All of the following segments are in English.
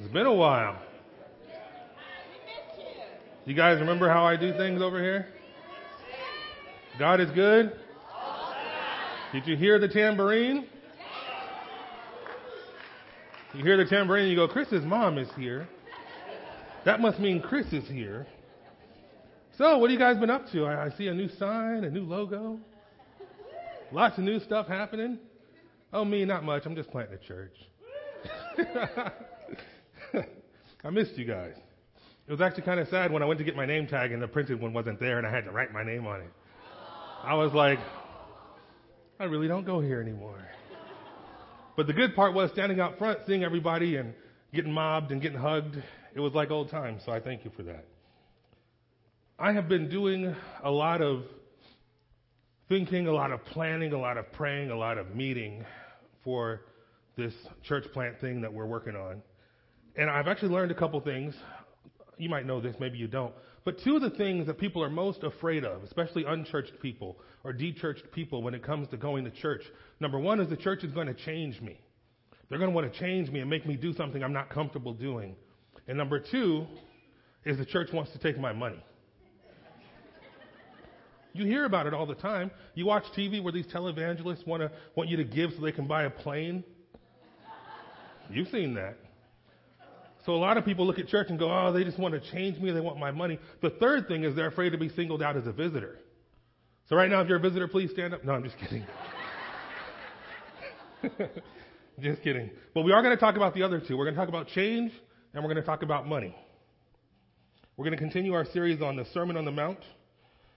It's been a while. You guys remember how I do things over here? God is good. Did you hear the tambourine? You hear the tambourine and you go, Chris's mom is here. That must mean Chris is here. So, what have you guys been up to? I, I see a new sign, a new logo. Lots of new stuff happening. Oh, me, not much. I'm just planting a church. I missed you guys. It was actually kind of sad when I went to get my name tag and the printed one wasn't there and I had to write my name on it. I was like, I really don't go here anymore. But the good part was standing out front, seeing everybody and getting mobbed and getting hugged. It was like old times, so I thank you for that. I have been doing a lot of thinking, a lot of planning, a lot of praying, a lot of meeting for this church plant thing that we're working on. And I've actually learned a couple things. You might know this, maybe you don't. But two of the things that people are most afraid of, especially unchurched people or dechurched people when it comes to going to church, number one is the church is going to change me. They're going to want to change me and make me do something I'm not comfortable doing. And number two is the church wants to take my money. You hear about it all the time. You watch TV where these televangelists want to want you to give so they can buy a plane. You've seen that. So a lot of people look at church and go, "Oh, they just want to change me. They want my money." The third thing is they're afraid to be singled out as a visitor. So right now, if you're a visitor, please stand up. No, I'm just kidding. just kidding. But we are going to talk about the other two. We're going to talk about change and we're going to talk about money. We're going to continue our series on the Sermon on the Mount.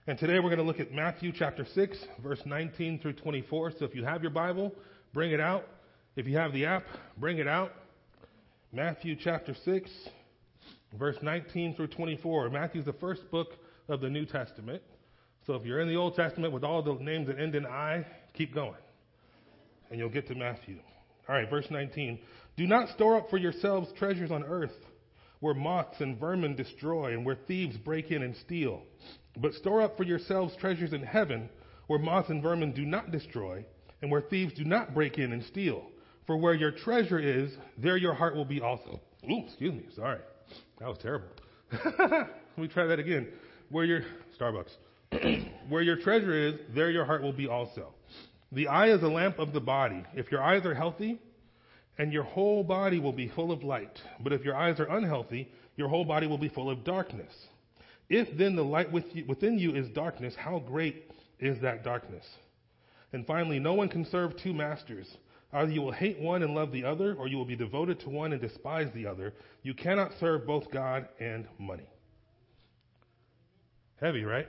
And today we're going to look at Matthew chapter 6, verse 19 through 24. So if you have your Bible, bring it out. If you have the app, bring it out. Matthew chapter 6, verse 19 through 24. Matthew is the first book of the New Testament. So if you're in the Old Testament with all the names that end in I, keep going. And you'll get to Matthew. All right, verse 19. Do not store up for yourselves treasures on earth where moths and vermin destroy and where thieves break in and steal. But store up for yourselves treasures in heaven where moths and vermin do not destroy and where thieves do not break in and steal. For where your treasure is, there your heart will be also. Ooh, excuse me, sorry. That was terrible. Let me try that again. Where your Starbucks. where your treasure is, there your heart will be also. The eye is a lamp of the body. If your eyes are healthy, and your whole body will be full of light. But if your eyes are unhealthy, your whole body will be full of darkness. If then the light within you is darkness, how great is that darkness? And finally, no one can serve two masters. Either you will hate one and love the other, or you will be devoted to one and despise the other. You cannot serve both God and money. Heavy, right?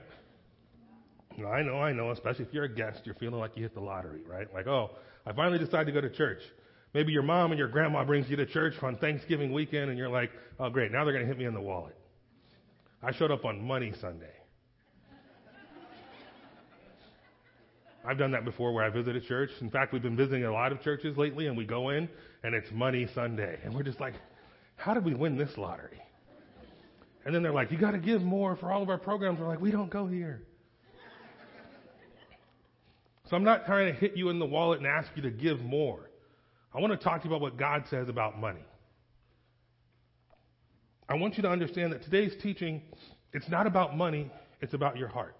I know, I know, especially if you're a guest, you're feeling like you hit the lottery, right? Like, oh, I finally decided to go to church. Maybe your mom and your grandma brings you to church on Thanksgiving weekend and you're like, oh great, now they're going to hit me in the wallet. I showed up on Money Sunday. I've done that before where I visit a church. In fact, we've been visiting a lot of churches lately and we go in and it's Money Sunday. And we're just like, how did we win this lottery? And then they're like, you got to give more for all of our programs. We're like, we don't go here. So I'm not trying to hit you in the wallet and ask you to give more. I want to talk to you about what God says about money. I want you to understand that today's teaching, it's not about money, it's about your heart.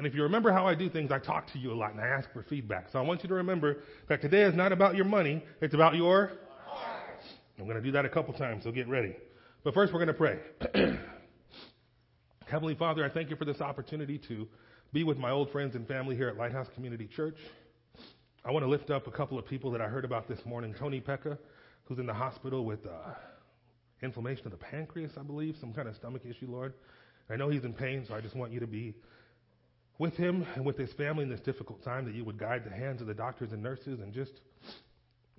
And if you remember how I do things, I talk to you a lot and I ask for feedback. So I want you to remember that today is not about your money, it's about your heart. I'm going to do that a couple times, so get ready. But first, we're going to pray. Heavenly Father, I thank you for this opportunity to be with my old friends and family here at Lighthouse Community Church. I want to lift up a couple of people that I heard about this morning. Tony Pekka, who's in the hospital with uh, inflammation of the pancreas, I believe, some kind of stomach issue, Lord. I know he's in pain, so I just want you to be with him and with his family in this difficult time, that you would guide the hands of the doctors and nurses and just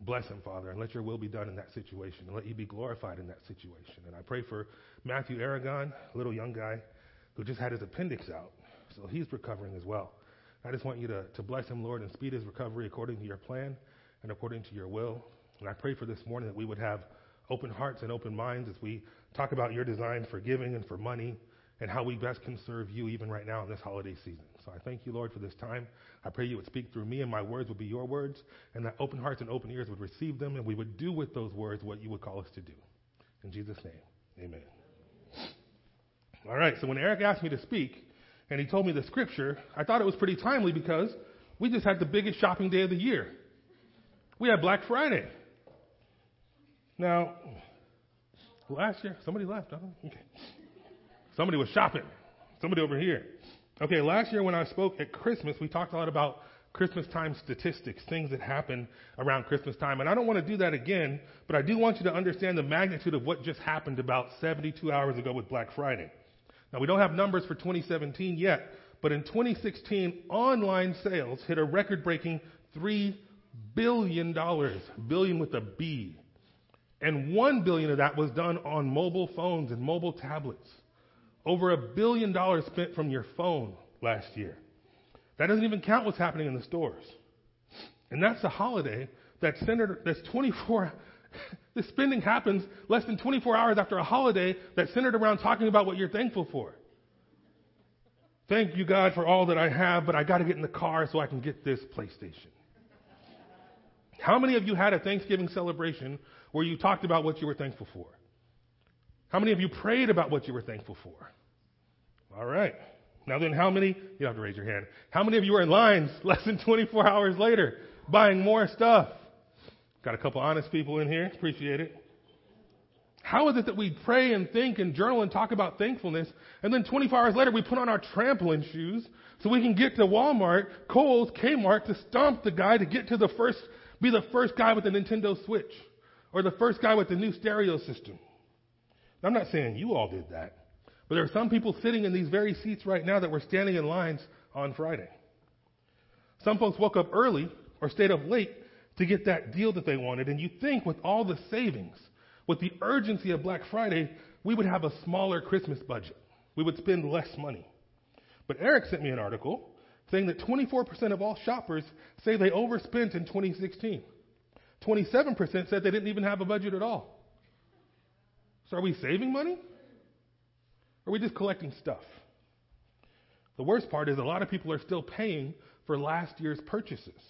bless him, Father, and let your will be done in that situation and let you be glorified in that situation. And I pray for Matthew Aragon, a little young guy who just had his appendix out, so he's recovering as well. I just want you to, to bless him, Lord, and speed his recovery according to your plan and according to your will. And I pray for this morning that we would have open hearts and open minds as we talk about your design for giving and for money and how we best can serve you even right now in this holiday season. So I thank you, Lord, for this time. I pray you would speak through me and my words would be your words, and that open hearts and open ears would receive them, and we would do with those words what you would call us to do. In Jesus' name, amen. All right, so when Eric asked me to speak, and he told me the scripture, I thought it was pretty timely because we just had the biggest shopping day of the year. We had Black Friday. Now, last year, somebody left. Okay. Somebody was shopping. Somebody over here. Okay, last year when I spoke at Christmas, we talked a lot about Christmas time statistics, things that happen around Christmas time. And I don't want to do that again, but I do want you to understand the magnitude of what just happened about 72 hours ago with Black Friday. Now, we don't have numbers for 2017 yet, but in 2016, online sales hit a record breaking $3 billion, billion with a B. And 1 billion of that was done on mobile phones and mobile tablets. Over a billion dollars spent from your phone last year. That doesn't even count what's happening in the stores. And that's a holiday that's centered, that's 24, the spending happens less than 24 hours after a holiday that's centered around talking about what you're thankful for. Thank you, God, for all that I have, but I got to get in the car so I can get this PlayStation. How many of you had a Thanksgiving celebration where you talked about what you were thankful for? How many of you prayed about what you were thankful for? All right. Now then, how many, you have to raise your hand, how many of you are in lines less than 24 hours later buying more stuff? Got a couple honest people in here. Appreciate it. How is it that we pray and think and journal and talk about thankfulness, and then 24 hours later we put on our trampoline shoes so we can get to Walmart, Kohl's, Kmart to stomp the guy to get to the first, be the first guy with the Nintendo Switch, or the first guy with the new stereo system? I'm not saying you all did that, but there are some people sitting in these very seats right now that were standing in lines on Friday. Some folks woke up early or stayed up late to get that deal that they wanted, and you think with all the savings, with the urgency of Black Friday, we would have a smaller Christmas budget. We would spend less money. But Eric sent me an article saying that 24% of all shoppers say they overspent in 2016. 27% said they didn't even have a budget at all. So are we saving money? Or are we just collecting stuff? The worst part is a lot of people are still paying for last year's purchases.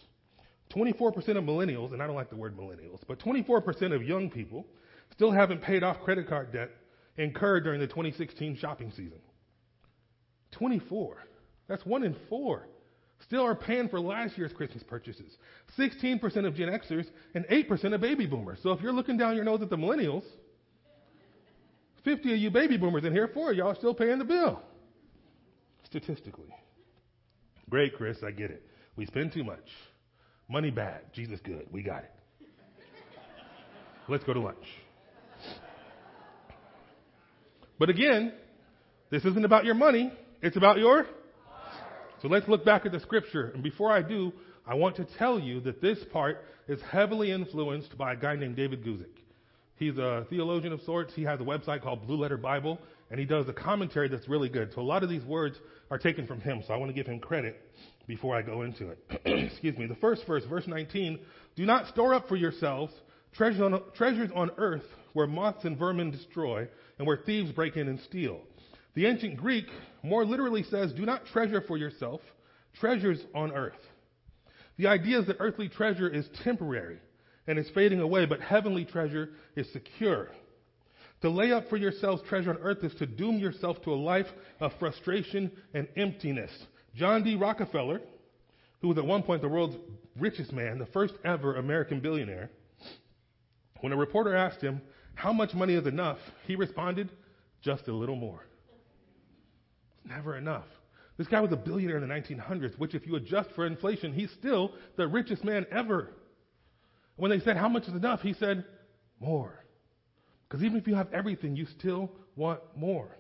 24% of millennials, and I don't like the word millennials, but 24% of young people still haven't paid off credit card debt incurred during the 2016 shopping season. 24. That's one in four. Still are paying for last year's Christmas purchases. 16% of Gen Xers and 8% of baby boomers. So if you're looking down your nose at the millennials, 50 of you baby boomers in here, four of y'all still paying the bill. Statistically. Great, Chris, I get it. We spend too much. Money bad. Jesus good. We got it. Let's go to lunch. But again, this isn't about your money, it's about your. So let's look back at the scripture. And before I do, I want to tell you that this part is heavily influenced by a guy named David Guzik. He's a theologian of sorts. He has a website called Blue Letter Bible, and he does a commentary that's really good. So a lot of these words are taken from him, so I want to give him credit before I go into it. Excuse me. The first verse, verse 19 Do not store up for yourselves treasures on, treasures on earth where moths and vermin destroy and where thieves break in and steal. The ancient Greek more literally says, Do not treasure for yourself treasures on earth. The idea is that earthly treasure is temporary and is fading away, but heavenly treasure is secure. To lay up for yourselves treasure on earth is to doom yourself to a life of frustration and emptiness. John D. Rockefeller, who was at one point the world's richest man, the first ever American billionaire, when a reporter asked him, How much money is enough? he responded, Just a little more. It's Never enough. This guy was a billionaire in the 1900s, which, if you adjust for inflation, he's still the richest man ever. When they said, How much is enough? He said, More. Because even if you have everything, you still want more.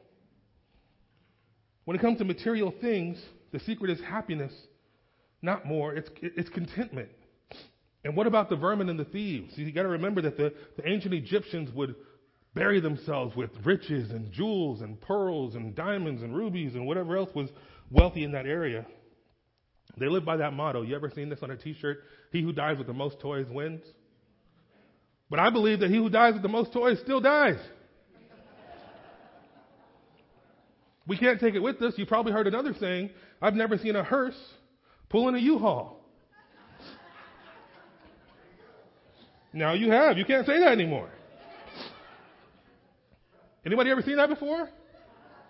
When it comes to material things, the secret is happiness, not more. It's, it's contentment. And what about the vermin and the thieves? You got to remember that the, the ancient Egyptians would bury themselves with riches and jewels and pearls and diamonds and rubies and whatever else was wealthy in that area. They live by that motto. You ever seen this on a t-shirt? He who dies with the most toys wins. But I believe that he who dies with the most toys still dies. We can't take it with us. You probably heard another saying, I've never seen a hearse pulling a U-Haul. now you have. You can't say that anymore. Anybody ever seen that before?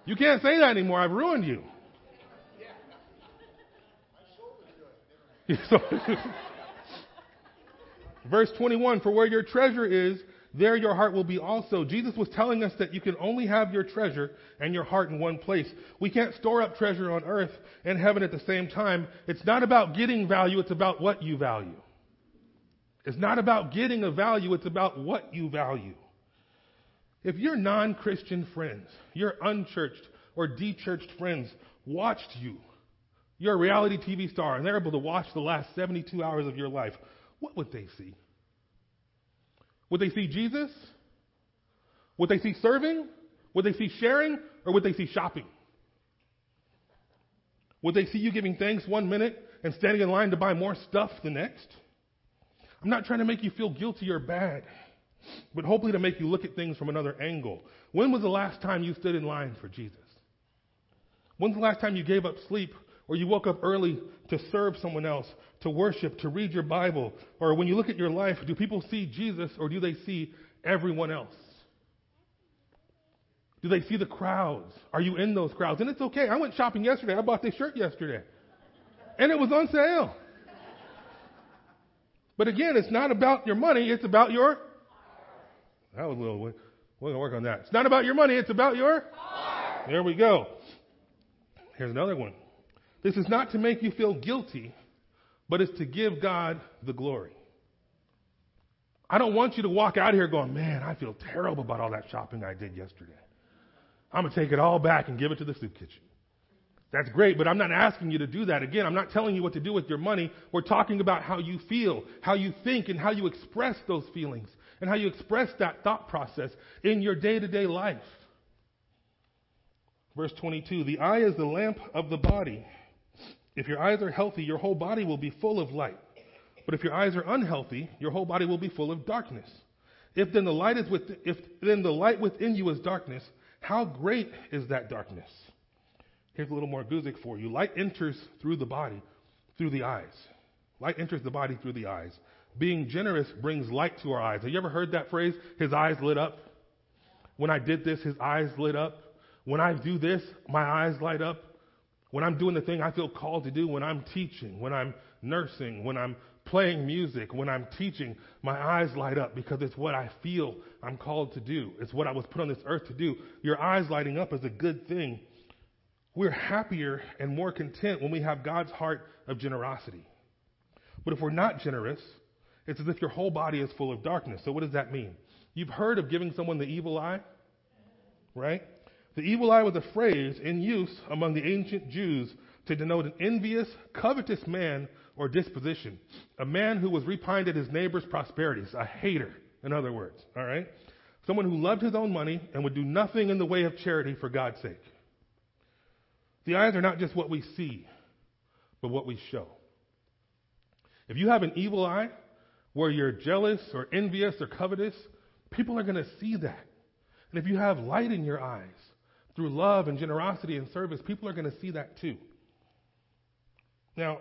You can't say that anymore. I've ruined you. Verse 21 For where your treasure is, there your heart will be also. Jesus was telling us that you can only have your treasure and your heart in one place. We can't store up treasure on earth and heaven at the same time. It's not about getting value, it's about what you value. It's not about getting a value, it's about what you value. If your non Christian friends, your unchurched or de-churched friends watched you, you're a reality TV star, and they're able to watch the last 72 hours of your life, what would they see? Would they see Jesus? Would they see serving? Would they see sharing? Or would they see shopping? Would they see you giving thanks one minute and standing in line to buy more stuff the next? I'm not trying to make you feel guilty or bad, but hopefully to make you look at things from another angle. When was the last time you stood in line for Jesus? When's the last time you gave up sleep or you woke up early to serve someone else, to worship, to read your Bible, or when you look at your life, do people see Jesus or do they see everyone else? Do they see the crowds? Are you in those crowds? And it's okay. I went shopping yesterday. I bought this shirt yesterday. And it was on sale. But again, it's not about your money, it's about your. That was a little. We're going to work on that. It's not about your money, it's about your. There we go. Here's another one. This is not to make you feel guilty, but it's to give God the glory. I don't want you to walk out here going, man, I feel terrible about all that shopping I did yesterday. I'm going to take it all back and give it to the soup kitchen. That's great, but I'm not asking you to do that. Again, I'm not telling you what to do with your money. We're talking about how you feel, how you think, and how you express those feelings, and how you express that thought process in your day to day life. Verse 22 The eye is the lamp of the body. If your eyes are healthy, your whole body will be full of light. But if your eyes are unhealthy, your whole body will be full of darkness. If then the light is with, if then the light within you is darkness, how great is that darkness? Here's a little more Guzik for you. Light enters through the body, through the eyes. Light enters the body through the eyes. Being generous brings light to our eyes. Have you ever heard that phrase? His eyes lit up. When I did this, his eyes lit up. When I do this, my eyes light up when I'm doing the thing I feel called to do, when I'm teaching, when I'm nursing, when I'm playing music, when I'm teaching, my eyes light up because it's what I feel I'm called to do. It's what I was put on this earth to do. Your eyes lighting up is a good thing. We're happier and more content when we have God's heart of generosity. But if we're not generous, it's as if your whole body is full of darkness. So what does that mean? You've heard of giving someone the evil eye, right? The evil eye was a phrase in use among the ancient Jews to denote an envious, covetous man or disposition. A man who was repined at his neighbor's prosperities, a hater, in other words, all right? Someone who loved his own money and would do nothing in the way of charity for God's sake. The eyes are not just what we see, but what we show. If you have an evil eye where you're jealous or envious or covetous, people are going to see that. And if you have light in your eyes, through love and generosity and service, people are going to see that too. Now,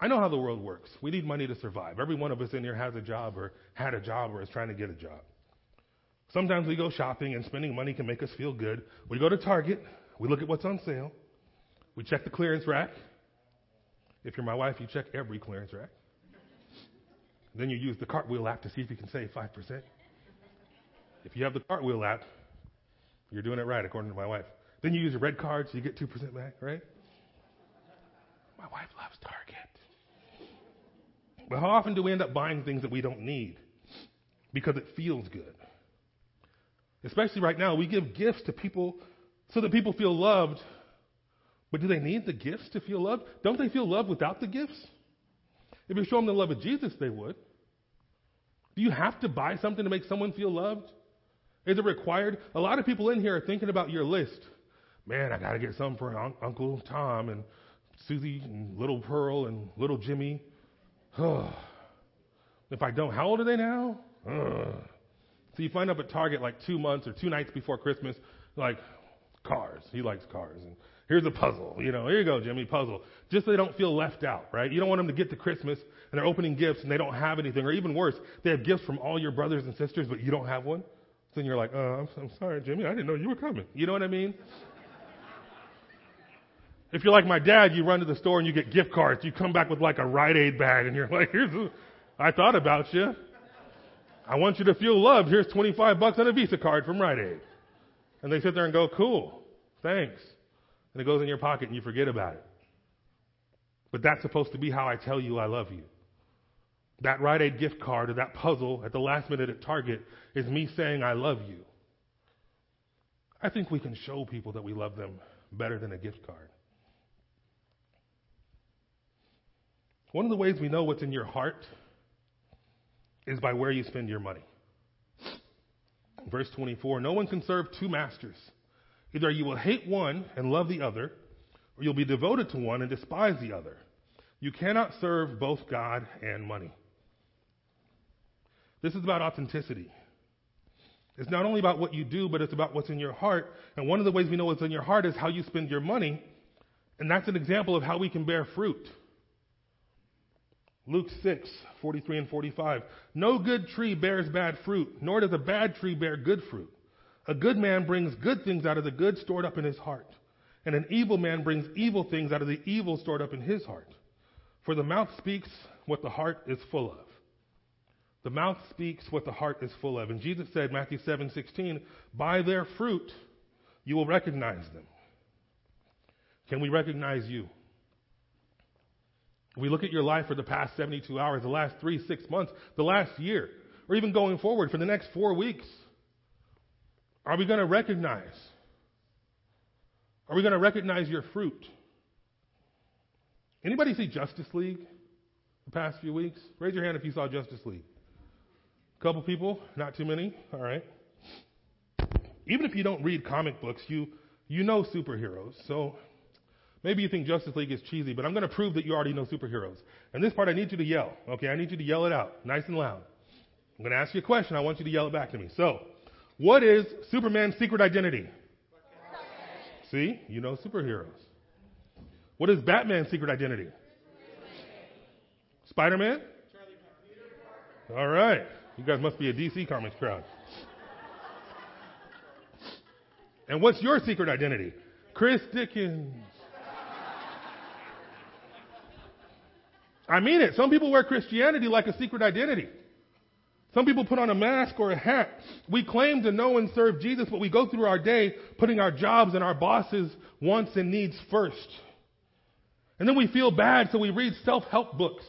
I know how the world works. We need money to survive. Every one of us in here has a job or had a job or is trying to get a job. Sometimes we go shopping and spending money can make us feel good. We go to Target, we look at what's on sale, we check the clearance rack. If you're my wife, you check every clearance rack. Then you use the cartwheel app to see if you can save 5%. If you have the cartwheel app, you're doing it right, according to my wife. Then you use a red card, so you get 2% back, right? My wife loves Target. But how often do we end up buying things that we don't need because it feels good? Especially right now, we give gifts to people so that people feel loved. But do they need the gifts to feel loved? Don't they feel loved without the gifts? If you show them the love of Jesus, they would. Do you have to buy something to make someone feel loved? Is it required? A lot of people in here are thinking about your list. Man, I got to get something for un- Uncle Tom and Susie and little Pearl and little Jimmy. if I don't, how old are they now? So you find up at Target like two months or two nights before Christmas, like, cars. He likes cars. And here's a puzzle. You know, here you go, Jimmy, puzzle. Just so they don't feel left out, right? You don't want them to get to Christmas and they're opening gifts and they don't have anything. Or even worse, they have gifts from all your brothers and sisters, but you don't have one. Then you're like, uh, I'm, I'm sorry, Jimmy. I didn't know you were coming. You know what I mean? If you're like my dad, you run to the store and you get gift cards. You come back with like a Rite Aid bag and you're like, here's, a, I thought about you. I want you to feel loved. Here's 25 bucks on a Visa card from Rite Aid. And they sit there and go, cool, thanks. And it goes in your pocket and you forget about it. But that's supposed to be how I tell you I love you. That Rite Aid gift card or that puzzle at the last minute at Target is me saying I love you. I think we can show people that we love them better than a gift card. One of the ways we know what's in your heart is by where you spend your money. Verse 24 No one can serve two masters. Either you will hate one and love the other, or you'll be devoted to one and despise the other. You cannot serve both God and money. This is about authenticity. It's not only about what you do, but it's about what's in your heart. And one of the ways we know what's in your heart is how you spend your money. And that's an example of how we can bear fruit. Luke 6, 43 and 45. No good tree bears bad fruit, nor does a bad tree bear good fruit. A good man brings good things out of the good stored up in his heart, and an evil man brings evil things out of the evil stored up in his heart. For the mouth speaks what the heart is full of. The mouth speaks what the heart is full of. And Jesus said, Matthew 7, 16, by their fruit you will recognize them. Can we recognize you? we look at your life for the past 72 hours, the last three, six months, the last year, or even going forward for the next four weeks, are we going to recognize? Are we going to recognize your fruit? Anybody see Justice League the past few weeks? Raise your hand if you saw Justice League. Couple people, not too many. All right. Even if you don't read comic books, you you know superheroes. So Maybe you think Justice League is cheesy, but I'm going to prove that you already know superheroes. And this part, I need you to yell. Okay, I need you to yell it out, nice and loud. I'm going to ask you a question. I want you to yell it back to me. So, what is Superman's secret identity? See, you know superheroes. What is Batman's secret identity? Spider Man? All right. You guys must be a DC Comics crowd. And what's your secret identity? Chris Dickens. I mean it. Some people wear Christianity like a secret identity. Some people put on a mask or a hat. We claim to know and serve Jesus, but we go through our day putting our jobs and our bosses' wants and needs first. And then we feel bad, so we read self-help books.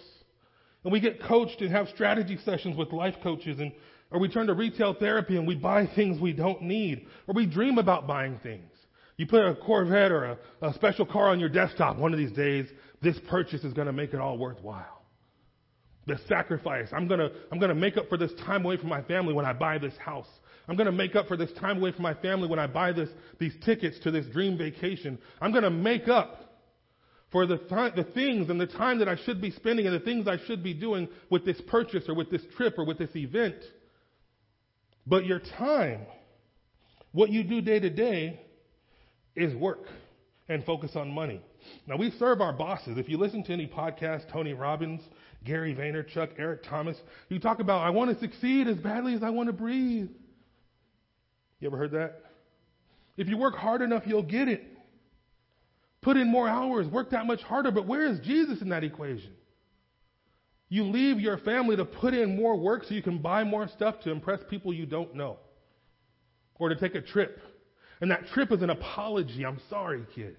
And we get coached and have strategy sessions with life coaches and or we turn to retail therapy and we buy things we don't need. Or we dream about buying things. You put a Corvette or a, a special car on your desktop one of these days, this purchase is going to make it all worthwhile. The sacrifice. I'm going to, I'm going to make up for this time away from my family when I buy this house. I'm going to make up for this time away from my family when I buy this, these tickets to this dream vacation. I'm going to make up for the, th- the things and the time that I should be spending and the things I should be doing with this purchase or with this trip or with this event. But your time, what you do day to day, is work and focus on money. Now, we serve our bosses. If you listen to any podcast, Tony Robbins, Gary Vaynerchuk, Eric Thomas, you talk about, I want to succeed as badly as I want to breathe. You ever heard that? If you work hard enough, you'll get it. Put in more hours, work that much harder, but where is Jesus in that equation? You leave your family to put in more work so you can buy more stuff to impress people you don't know. Or to take a trip. And that trip is an apology. I'm sorry, kids.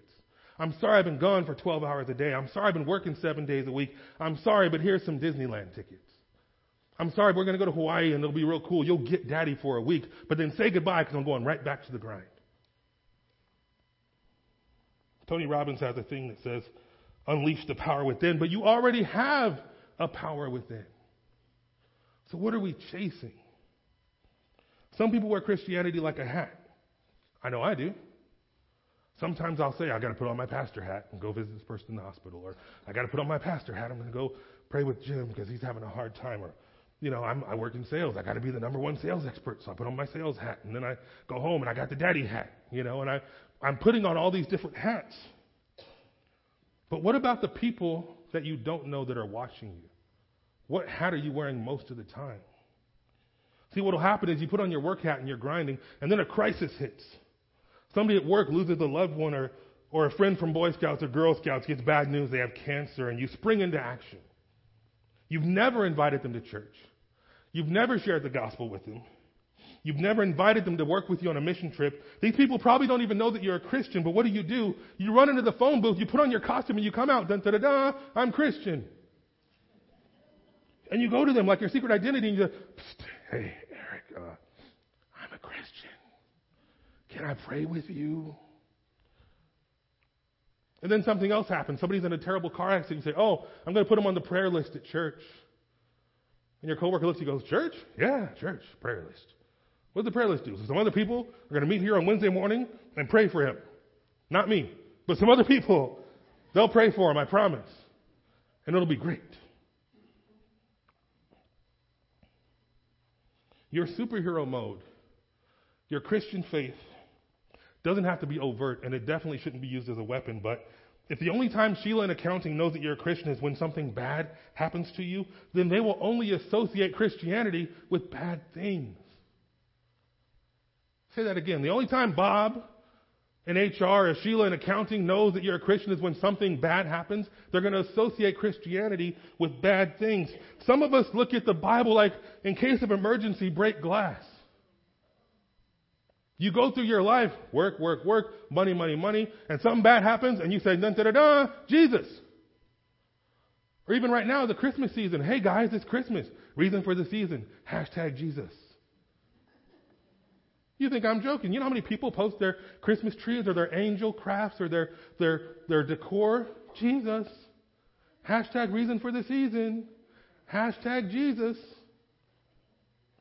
I'm sorry I've been gone for 12 hours a day. I'm sorry I've been working seven days a week. I'm sorry, but here's some Disneyland tickets. I'm sorry, we're going to go to Hawaii and it'll be real cool. You'll get daddy for a week, but then say goodbye because I'm going right back to the grind. Tony Robbins has a thing that says, unleash the power within, but you already have a power within. So what are we chasing? Some people wear Christianity like a hat. I know I do. Sometimes I'll say, I got to put on my pastor hat and go visit this person in the hospital. Or I got to put on my pastor hat. I'm going to go pray with Jim because he's having a hard time. Or, you know, I'm, I work in sales. I got to be the number one sales expert. So I put on my sales hat. And then I go home and I got the daddy hat, you know, and I I'm putting on all these different hats. But what about the people that you don't know that are watching you? What hat are you wearing most of the time? See, what will happen is you put on your work hat and you're grinding, and then a crisis hits. Somebody at work loses a loved one, or, or a friend from Boy Scouts or Girl Scouts gets bad news they have cancer, and you spring into action. You've never invited them to church. You've never shared the gospel with them. You've never invited them to work with you on a mission trip. These people probably don't even know that you're a Christian, but what do you do? You run into the phone booth, you put on your costume, and you come out, dun da da da, I'm Christian. And you go to them like your secret identity, and you go, hey, Eric, uh, I'm a Christian. Can I pray with you? And then something else happens. Somebody's in a terrible car accident. You say, Oh, I'm going to put them on the prayer list at church. And your coworker looks at you and goes, Church? Yeah, church, prayer list. What does the prayer list do? So some other people are going to meet here on Wednesday morning and pray for him. Not me, but some other people. They'll pray for him, I promise. And it'll be great. Your superhero mode, your Christian faith, doesn't have to be overt, and it definitely shouldn't be used as a weapon, but if the only time Sheila in accounting knows that you're a Christian is when something bad happens to you, then they will only associate Christianity with bad things. Say that again. The only time Bob in HR or Sheila in accounting knows that you're a Christian is when something bad happens. They're going to associate Christianity with bad things. Some of us look at the Bible like, in case of emergency, break glass. You go through your life, work, work, work, money, money, money, and something bad happens, and you say, da da da da, Jesus. Or even right now, the Christmas season. Hey guys, it's Christmas. Reason for the season. Hashtag Jesus. You think I'm joking? You know how many people post their Christmas trees or their angel crafts or their, their, their decor? Jesus. Hashtag reason for the season. Hashtag Jesus.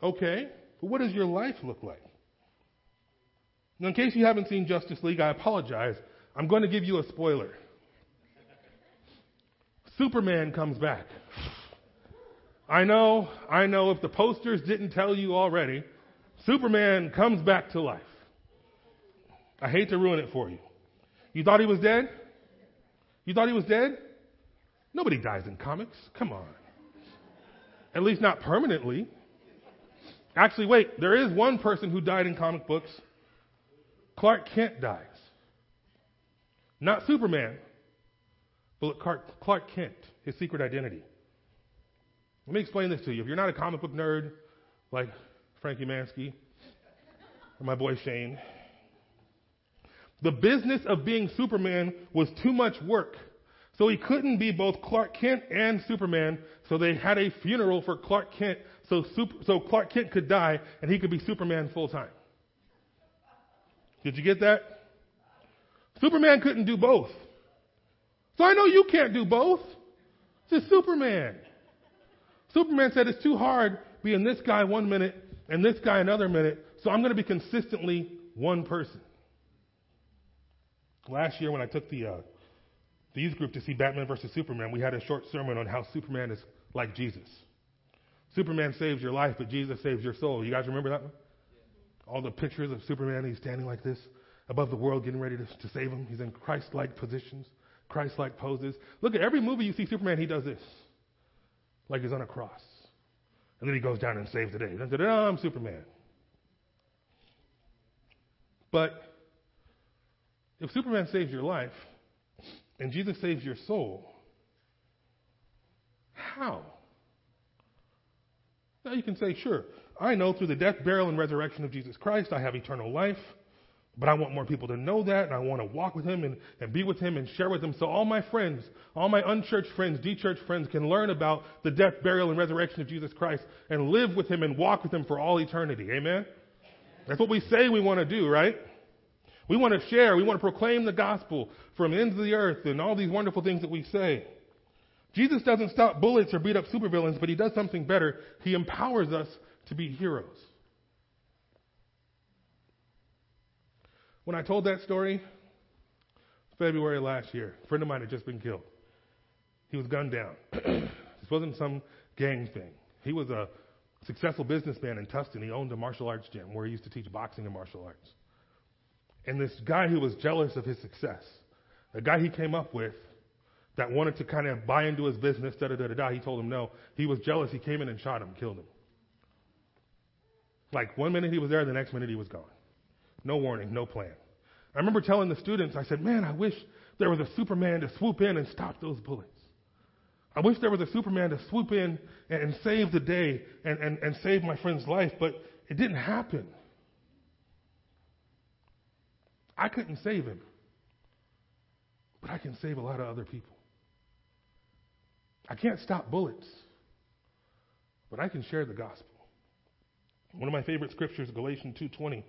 Okay, but what does your life look like? Now, in case you haven't seen Justice League, I apologize. I'm going to give you a spoiler. Superman comes back. I know, I know if the posters didn't tell you already, Superman comes back to life. I hate to ruin it for you. You thought he was dead? You thought he was dead? Nobody dies in comics. Come on. At least not permanently. Actually, wait, there is one person who died in comic books Clark Kent dies. Not Superman, but Clark, Clark Kent, his secret identity. Let me explain this to you. If you're not a comic book nerd like Frankie Mansky my boy Shane, the business of being Superman was too much work. So he couldn't be both Clark Kent and Superman, so they had a funeral for Clark Kent so, super, so Clark Kent could die and he could be Superman full time. Did you get that? Superman couldn't do both. So I know you can't do both. It's just Superman. Superman said it's too hard being this guy one minute and this guy another minute, so I'm going to be consistently one person. Last year when I took the, uh, the youth group to see Batman versus Superman, we had a short sermon on how Superman is like Jesus. Superman saves your life, but Jesus saves your soul. You guys remember that one? all the pictures of Superman. He's standing like this above the world, getting ready to, to save him. He's in Christ like positions, Christ like poses. Look at every movie you see Superman, he does this. Like he's on a cross. And then he goes down and saves the day. Then said, oh, I'm Superman. But if Superman saves your life and Jesus saves your soul, how? Now you can say, sure, I know through the death, burial, and resurrection of Jesus Christ, I have eternal life. But I want more people to know that, and I want to walk with Him and, and be with Him and share with Him so all my friends, all my unchurched friends, de-church friends can learn about the death, burial, and resurrection of Jesus Christ and live with Him and walk with Him for all eternity. Amen? That's what we say we want to do, right? We want to share, we want to proclaim the gospel from the ends of the earth and all these wonderful things that we say. Jesus doesn't stop bullets or beat up supervillains, but He does something better. He empowers us to be heroes. When I told that story, February last year, a friend of mine had just been killed. He was gunned down. this wasn't some gang thing. He was a successful businessman in Tustin. He owned a martial arts gym where he used to teach boxing and martial arts. And this guy who was jealous of his success, the guy he came up with that wanted to kind of buy into his business, da da da da da, he told him no. He was jealous. He came in and shot him, killed him. Like one minute he was there, the next minute he was gone. No warning, no plan. I remember telling the students, I said, man, I wish there was a Superman to swoop in and stop those bullets. I wish there was a Superman to swoop in and, and save the day and, and, and save my friend's life, but it didn't happen. I couldn't save him, but I can save a lot of other people. I can't stop bullets, but I can share the gospel. One of my favorite scriptures, Galatians 2:20.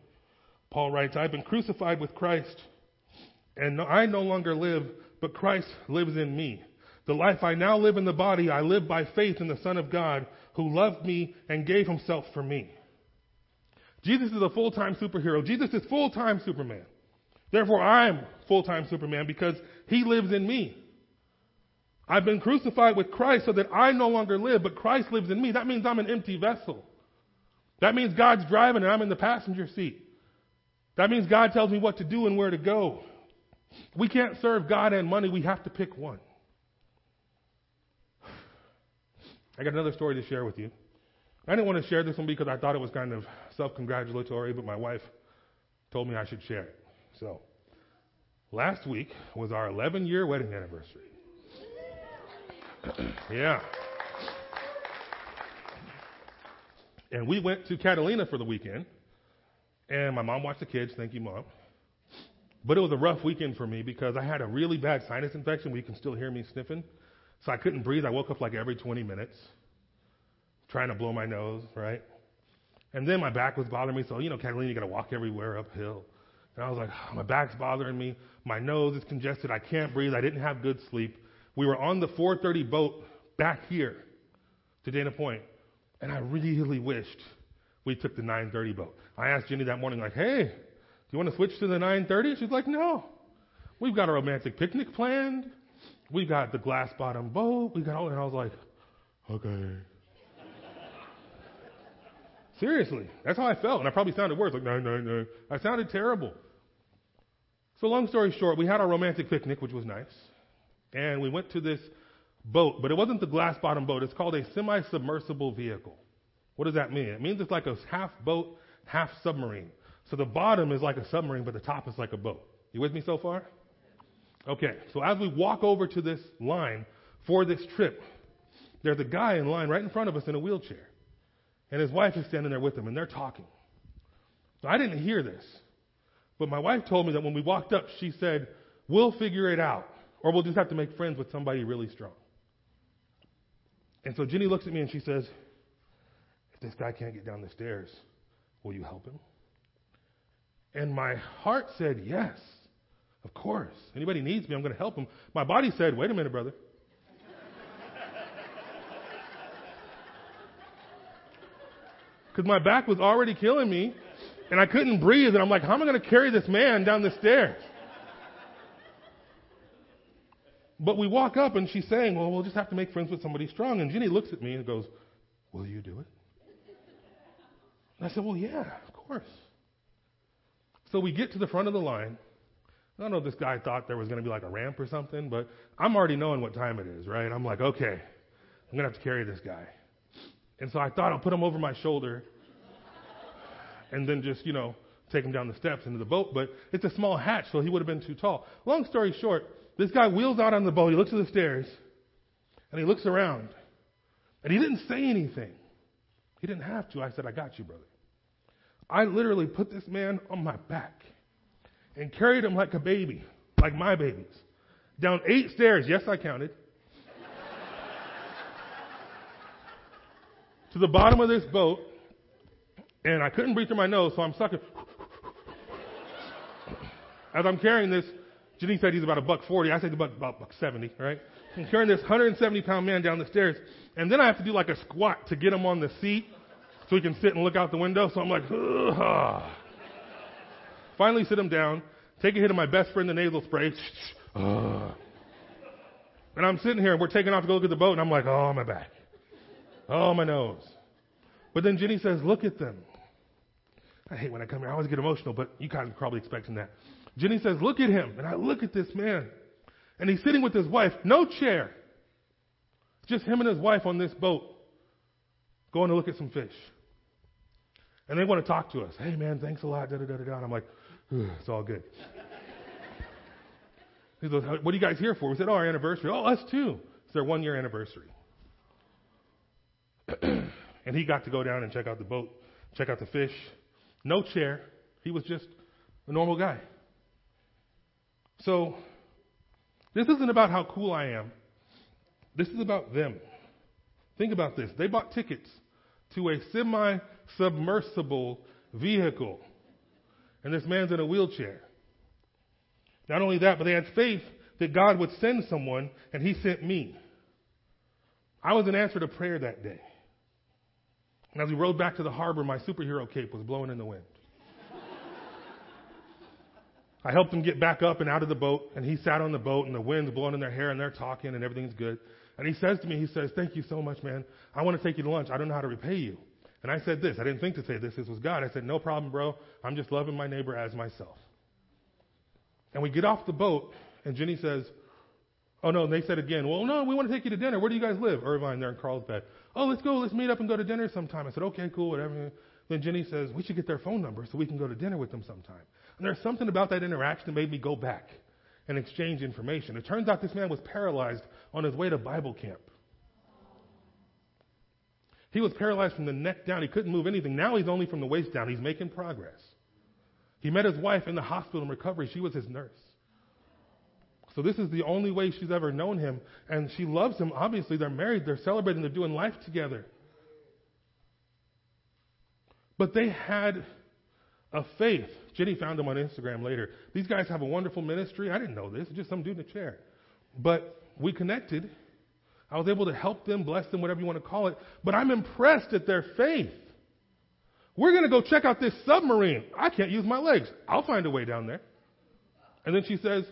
Paul writes, "I've been crucified with Christ, and I no longer live, but Christ lives in me. The life I now live in the body, I live by faith in the Son of God, who loved me and gave himself for me." Jesus is a full-time superhero. Jesus is full-time Superman. Therefore, I'm full-time Superman because he lives in me. I've been crucified with Christ so that I no longer live, but Christ lives in me. That means I'm an empty vessel. That means God's driving and I'm in the passenger seat. That means God tells me what to do and where to go. We can't serve God and money. We have to pick one. I got another story to share with you. I didn't want to share this one because I thought it was kind of self congratulatory, but my wife told me I should share it. So, last week was our 11 year wedding anniversary. yeah. And we went to Catalina for the weekend. And my mom watched the kids. Thank you, mom. But it was a rough weekend for me because I had a really bad sinus infection you can still hear me sniffing. So I couldn't breathe. I woke up like every 20 minutes trying to blow my nose, right? And then my back was bothering me. So, you know, Catalina, you got to walk everywhere uphill. And I was like, oh, my back's bothering me. My nose is congested. I can't breathe. I didn't have good sleep. We were on the 430 boat back here to Dana Point, and I really wished we took the 930 boat. I asked Jenny that morning, like, hey, do you want to switch to the 930? She's like, no. We've got a romantic picnic planned. We've got the glass bottom boat. We got all, and I was like, okay. Seriously, that's how I felt, and I probably sounded worse, like nine nine nine. I sounded terrible. So long story short, we had our romantic picnic, which was nice, and we went to this boat, but it wasn't the glass bottom boat. It's called a semi-submersible vehicle. What does that mean? It means it's like a half boat, half submarine. So the bottom is like a submarine, but the top is like a boat. You with me so far? Okay, so as we walk over to this line for this trip, there's a guy in line right in front of us in a wheelchair. And his wife is standing there with him, and they're talking. So I didn't hear this. But my wife told me that when we walked up, she said, We'll figure it out, or we'll just have to make friends with somebody really strong. And so Jenny looks at me and she says, this guy can't get down the stairs, will you help him? And my heart said, Yes, of course. Anybody needs me, I'm going to help him. My body said, Wait a minute, brother. Because my back was already killing me and I couldn't breathe. And I'm like, How am I going to carry this man down the stairs? But we walk up and she's saying, Well, we'll just have to make friends with somebody strong. And Jenny looks at me and goes, Will you do it? And I said, Well, yeah, of course. So we get to the front of the line. I don't know if this guy thought there was going to be like a ramp or something, but I'm already knowing what time it is, right? I'm like, okay, I'm going to have to carry this guy. And so I thought I'll put him over my shoulder and then just, you know, take him down the steps into the boat. But it's a small hatch, so he would have been too tall. Long story short, this guy wheels out on the boat. He looks at the stairs and he looks around. And he didn't say anything. He didn't have to. I said, I got you, brother. I literally put this man on my back and carried him like a baby, like my babies, down eight stairs. Yes, I counted. to the bottom of this boat, and I couldn't breathe through my nose, so I'm sucking. As I'm carrying this, Jenny said he's about a buck forty. I said about about buck seventy, right? I'm carrying this 170 pound man down the stairs, and then I have to do like a squat to get him on the seat so he can sit and look out the window. So I'm like, Ugh. finally sit him down, take a hit of my best friend the nasal spray, Ugh. and I'm sitting here and we're taking off to go look at the boat, and I'm like, oh my back, oh my nose. But then Jenny says, look at them. I hate when I come here. I always get emotional, but you guys are probably expecting that. Jenny says, Look at him. And I look at this man. And he's sitting with his wife, no chair. Just him and his wife on this boat going to look at some fish. And they want to talk to us. Hey, man, thanks a lot. Da, da, da, da. And I'm like, it's all good. he goes, what are you guys here for? We said, oh, our anniversary. Oh, us too. It's their one year anniversary. and he got to go down and check out the boat, check out the fish. No chair. He was just a normal guy. So, this isn't about how cool I am. This is about them. Think about this. They bought tickets to a semi submersible vehicle. And this man's in a wheelchair. Not only that, but they had faith that God would send someone, and He sent me. I was an answer to prayer that day. And as we rode back to the harbor, my superhero cape was blowing in the wind. I helped them get back up and out of the boat, and he sat on the boat, and the wind's blowing in their hair, and they're talking, and everything's good. And he says to me, he says, Thank you so much, man. I want to take you to lunch. I don't know how to repay you. And I said this. I didn't think to say this. This was God. I said, No problem, bro. I'm just loving my neighbor as myself. And we get off the boat, and Jenny says, Oh, no. And they said again, Well, no, we want to take you to dinner. Where do you guys live? Irvine, there in Carlsbad. Oh, let's go. Let's meet up and go to dinner sometime. I said, Okay, cool, whatever. Then Jenny says, We should get their phone number so we can go to dinner with them sometime. And there's something about that interaction that made me go back and exchange information. It turns out this man was paralyzed on his way to Bible camp. He was paralyzed from the neck down. He couldn't move anything. Now he's only from the waist down. He's making progress. He met his wife in the hospital in recovery. She was his nurse. So this is the only way she's ever known him. And she loves him. Obviously, they're married. They're celebrating. They're doing life together. But they had a faith. Jenny found him on Instagram later. These guys have a wonderful ministry. I didn't know this. Just some dude in a chair. But we connected. I was able to help them, bless them, whatever you want to call it. But I'm impressed at their faith. We're going to go check out this submarine. I can't use my legs. I'll find a way down there. And then she says,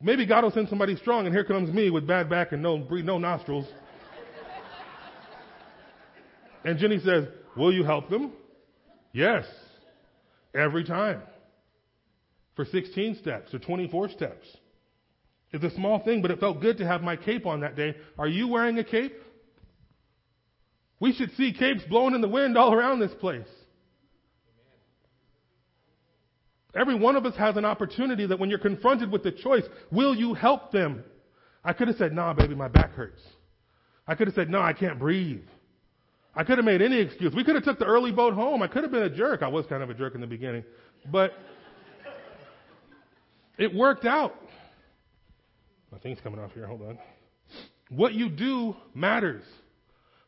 maybe God will send somebody strong, and here comes me with bad back and no, no nostrils. and Jenny says, will you help them? Yes. Every time. For 16 steps or 24 steps. It's a small thing, but it felt good to have my cape on that day. Are you wearing a cape? We should see capes blowing in the wind all around this place. Every one of us has an opportunity that when you're confronted with the choice, will you help them? I could have said, nah, baby, my back hurts. I could have said, no, I can't breathe. I could have made any excuse. We could have took the early boat home. I could have been a jerk. I was kind of a jerk in the beginning. But it worked out. My thing's coming off here. Hold on. What you do matters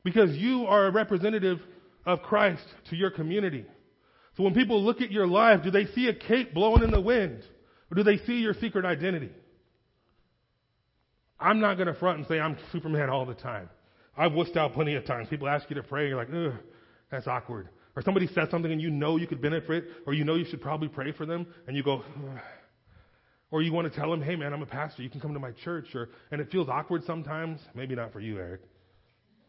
because you are a representative of Christ to your community. So when people look at your life, do they see a cape blowing in the wind? Or do they see your secret identity? I'm not going to front and say I'm Superman all the time. I've wussed out plenty of times. People ask you to pray, and you're like, ugh, that's awkward. Or somebody says something and you know you could benefit, or you know you should probably pray for them, and you go, ugh. Or you want to tell them, hey man, I'm a pastor, you can come to my church, or, and it feels awkward sometimes. Maybe not for you, Eric.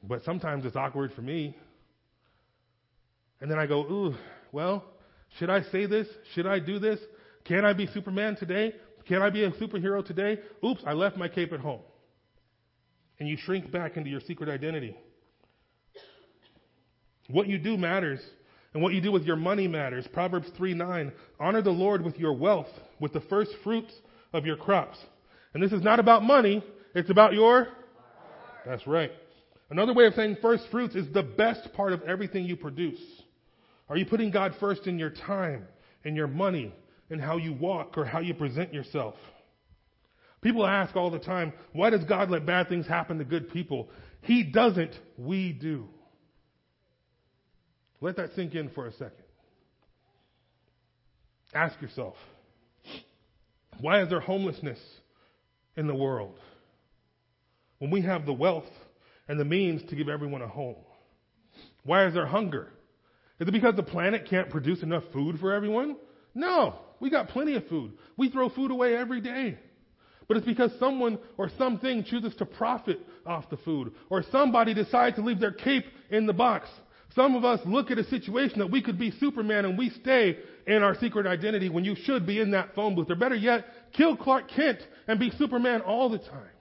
But sometimes it's awkward for me. And then I go, ooh, well, should I say this? Should I do this? Can I be Superman today? Can I be a superhero today? Oops, I left my cape at home and you shrink back into your secret identity. What you do matters, and what you do with your money matters. Proverbs 3 9. Honor the Lord with your wealth, with the first fruits of your crops. And this is not about money, it's about your. That's right. Another way of saying first fruits is the best part of everything you produce. Are you putting God first in your time, in your money, in how you walk, or how you present yourself? People ask all the time, why does God let bad things happen to good people? He doesn't, we do. Let that sink in for a second. Ask yourself, why is there homelessness in the world when we have the wealth and the means to give everyone a home? Why is there hunger? Is it because the planet can't produce enough food for everyone? No, we got plenty of food. We throw food away every day but it's because someone or something chooses to profit off the food, or somebody decides to leave their cape in the box. Some of us look at a situation that we could be Superman and we stay in our secret identity when you should be in that phone booth. Or better yet, kill Clark Kent and be Superman all the time.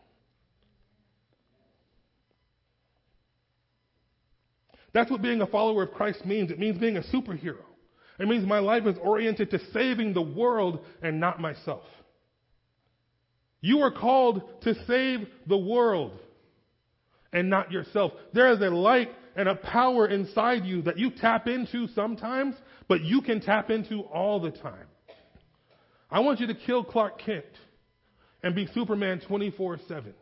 That's what being a follower of Christ means. It means being a superhero. It means my life is oriented to saving the world and not myself. You are called to save the world and not yourself. There is a light and a power inside you that you tap into sometimes, but you can tap into all the time. I want you to kill Clark Kent and be Superman 24 7.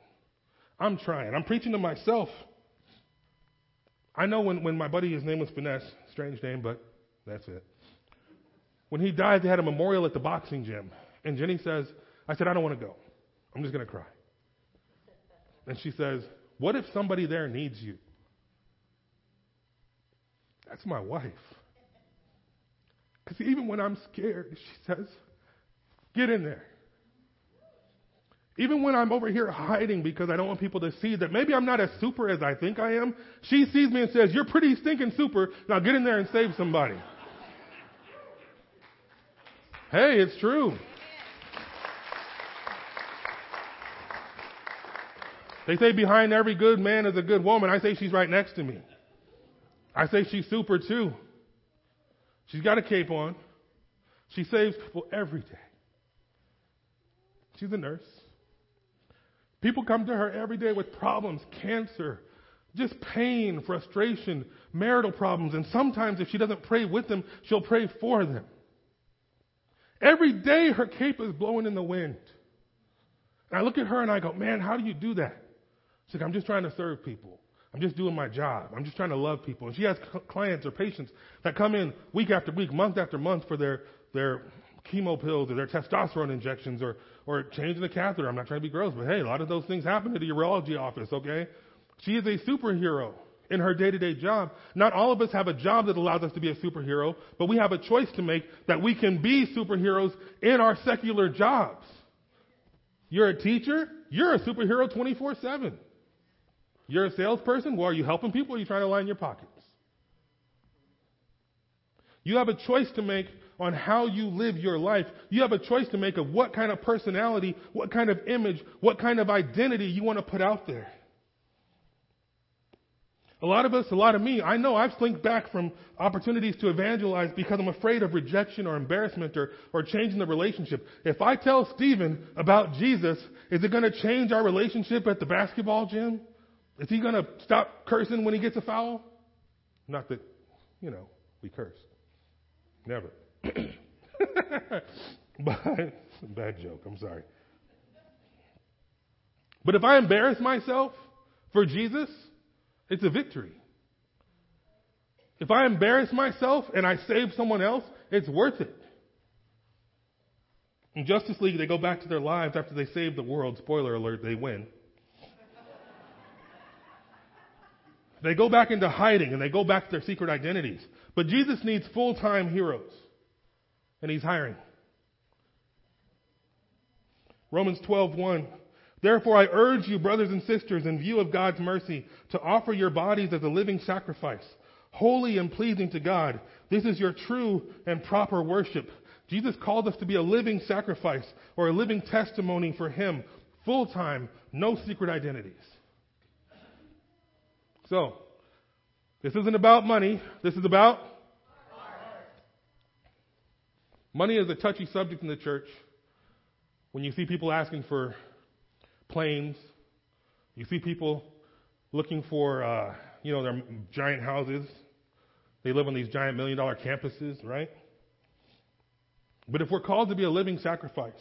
I'm trying. I'm preaching to myself. I know when, when my buddy, his name was Finesse, strange name, but that's it. When he died, they had a memorial at the boxing gym. And Jenny says, I said, I don't want to go. I'm just going to cry. And she says, What if somebody there needs you? That's my wife. Because even when I'm scared, she says, Get in there. Even when I'm over here hiding because I don't want people to see that maybe I'm not as super as I think I am, she sees me and says, You're pretty stinking super. Now get in there and save somebody. hey, it's true. They say behind every good man is a good woman. I say she's right next to me. I say she's super too. She's got a cape on. She saves people every day. She's a nurse. People come to her every day with problems, cancer, just pain, frustration, marital problems, and sometimes if she doesn't pray with them, she'll pray for them. Every day her cape is blowing in the wind. And I look at her and I go, man, how do you do that? She's like, I'm just trying to serve people. I'm just doing my job. I'm just trying to love people. And she has clients or patients that come in week after week, month after month for their, their chemo pills or their testosterone injections or, or changing the catheter. I'm not trying to be gross, but hey, a lot of those things happen at the urology office, okay? She is a superhero in her day to day job. Not all of us have a job that allows us to be a superhero, but we have a choice to make that we can be superheroes in our secular jobs. You're a teacher, you're a superhero 24 7. You're a salesperson, well, are you helping people or are you trying to line your pockets? You have a choice to make on how you live your life. You have a choice to make of what kind of personality, what kind of image, what kind of identity you want to put out there. A lot of us, a lot of me, I know I've slinked back from opportunities to evangelize because I'm afraid of rejection or embarrassment or, or changing the relationship. If I tell Stephen about Jesus, is it going to change our relationship at the basketball gym? Is he going to stop cursing when he gets a foul? Not that, you know, we curse. Never. but, bad joke, I'm sorry. But if I embarrass myself for Jesus, it's a victory. If I embarrass myself and I save someone else, it's worth it. In Justice League, they go back to their lives after they save the world. Spoiler alert, they win. They go back into hiding and they go back to their secret identities. But Jesus needs full time heroes. And he's hiring. Romans 12:1 Therefore I urge you brothers and sisters in view of God's mercy to offer your bodies as a living sacrifice holy and pleasing to God. This is your true and proper worship. Jesus called us to be a living sacrifice or a living testimony for him. Full time no secret identities so this isn't about money this is about Money is a touchy subject in the church. When you see people asking for planes, you see people looking for, uh, you know, their giant houses. They live on these giant million dollar campuses, right? But if we're called to be a living sacrifice,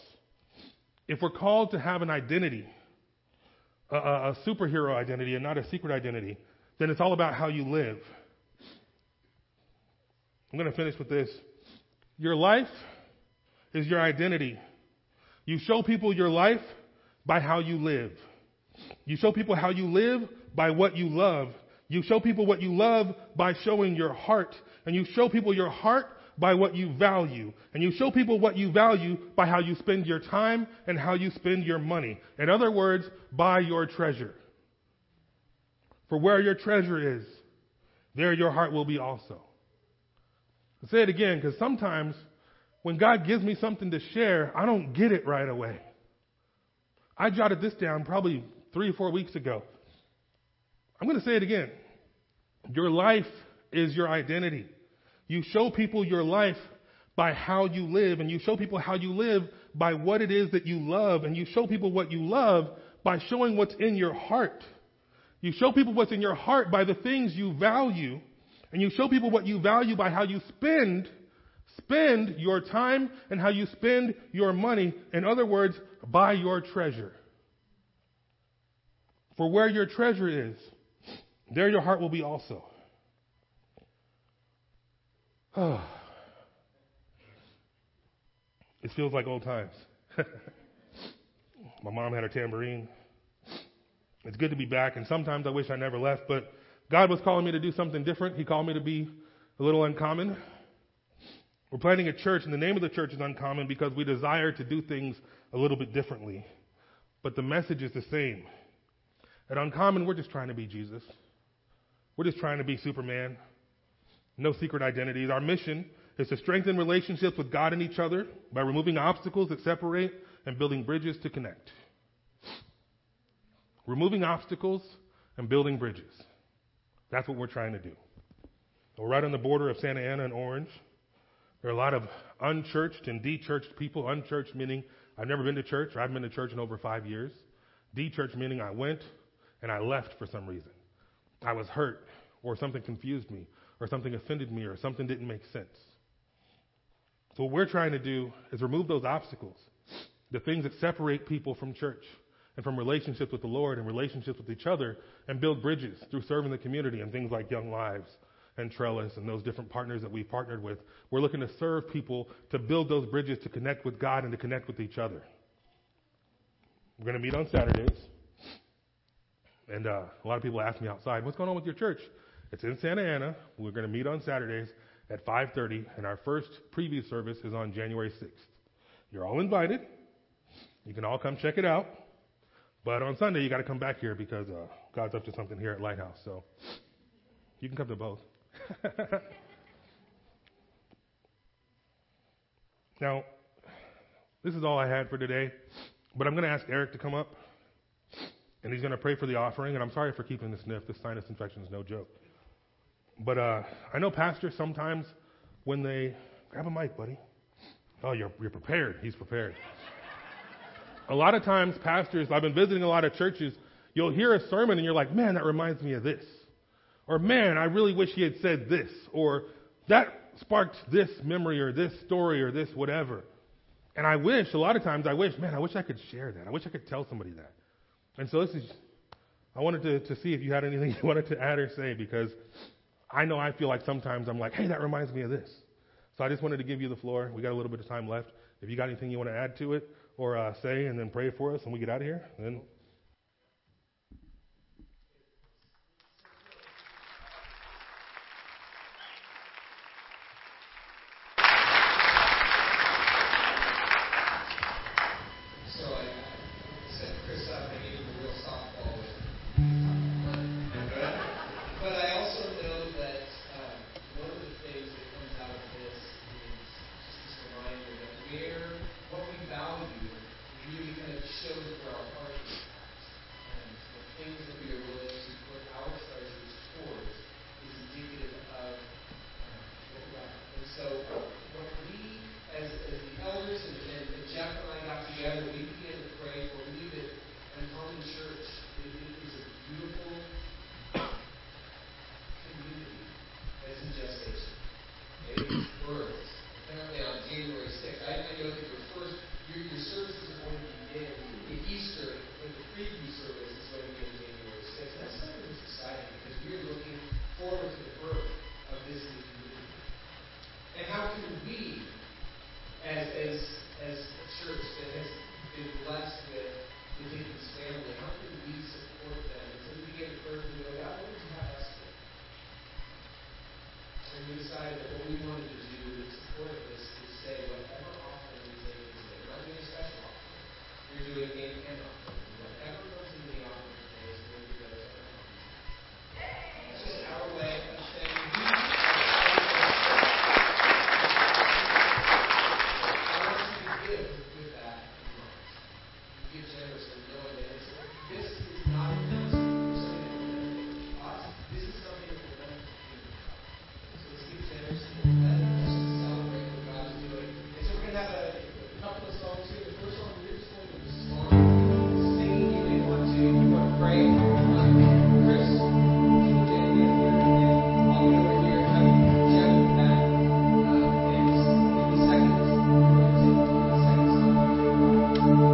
if we're called to have an identity, a, a, superhero identity and not a secret identity, then it's all about how you live. I'm going to finish with this. Your life is your identity. You show people your life by how you live. You show people how you live by what you love. You show people what you love by showing your heart. And you show people your heart by what you value. And you show people what you value by how you spend your time and how you spend your money. In other words, by your treasure. For where your treasure is, there your heart will be also. I'll say it again because sometimes when God gives me something to share, I don't get it right away. I jotted this down probably three or four weeks ago. I'm going to say it again. Your life is your identity. You show people your life by how you live, and you show people how you live by what it is that you love, and you show people what you love by showing what's in your heart. You show people what's in your heart by the things you value, and you show people what you value by how you spend spend your time and how you spend your money. In other words, by your treasure. For where your treasure is, there your heart will be also. it feels like old times. My mom had her tambourine. It's good to be back, and sometimes I wish I never left, but God was calling me to do something different. He called me to be a little uncommon. We're planting a church, and the name of the church is uncommon because we desire to do things a little bit differently. But the message is the same. At Uncommon, we're just trying to be Jesus. We're just trying to be Superman. No secret identities. Our mission is to strengthen relationships with God and each other by removing obstacles that separate and building bridges to connect. Removing obstacles and building bridges. That's what we're trying to do. We're right on the border of Santa Ana and Orange. There are a lot of unchurched and de-churched people. Unchurched meaning I've never been to church, or I've been to church in over five years. De-churched meaning I went and I left for some reason. I was hurt, or something confused me, or something offended me, or something didn't make sense. So what we're trying to do is remove those obstacles, the things that separate people from church and from relationships with the Lord and relationships with each other, and build bridges through serving the community and things like Young Lives and Trellis and those different partners that we've partnered with. We're looking to serve people to build those bridges to connect with God and to connect with each other. We're going to meet on Saturdays. And uh, a lot of people ask me outside, what's going on with your church? It's in Santa Ana. We're going to meet on Saturdays at 5.30, and our first preview service is on January 6th. You're all invited. You can all come check it out. But on Sunday, you got to come back here because uh, God's up to something here at Lighthouse. So you can come to both. now, this is all I had for today, but I'm going to ask Eric to come up, and he's going to pray for the offering. And I'm sorry for keeping the sniff. This sinus infection is no joke. But uh, I know pastors sometimes when they grab a mic, buddy. Oh, you're you're prepared. He's prepared. A lot of times, pastors. I've been visiting a lot of churches. You'll hear a sermon and you're like, man, that reminds me of this. Or, man, I really wish he had said this. Or, that sparked this memory or this story or this whatever. And I wish, a lot of times, I wish, man, I wish I could share that. I wish I could tell somebody that. And so this is, I wanted to, to see if you had anything you wanted to add or say because I know I feel like sometimes I'm like, hey, that reminds me of this. So I just wanted to give you the floor. We got a little bit of time left. If you got anything you want to add to it or uh, say and then pray for us and we get out of here, then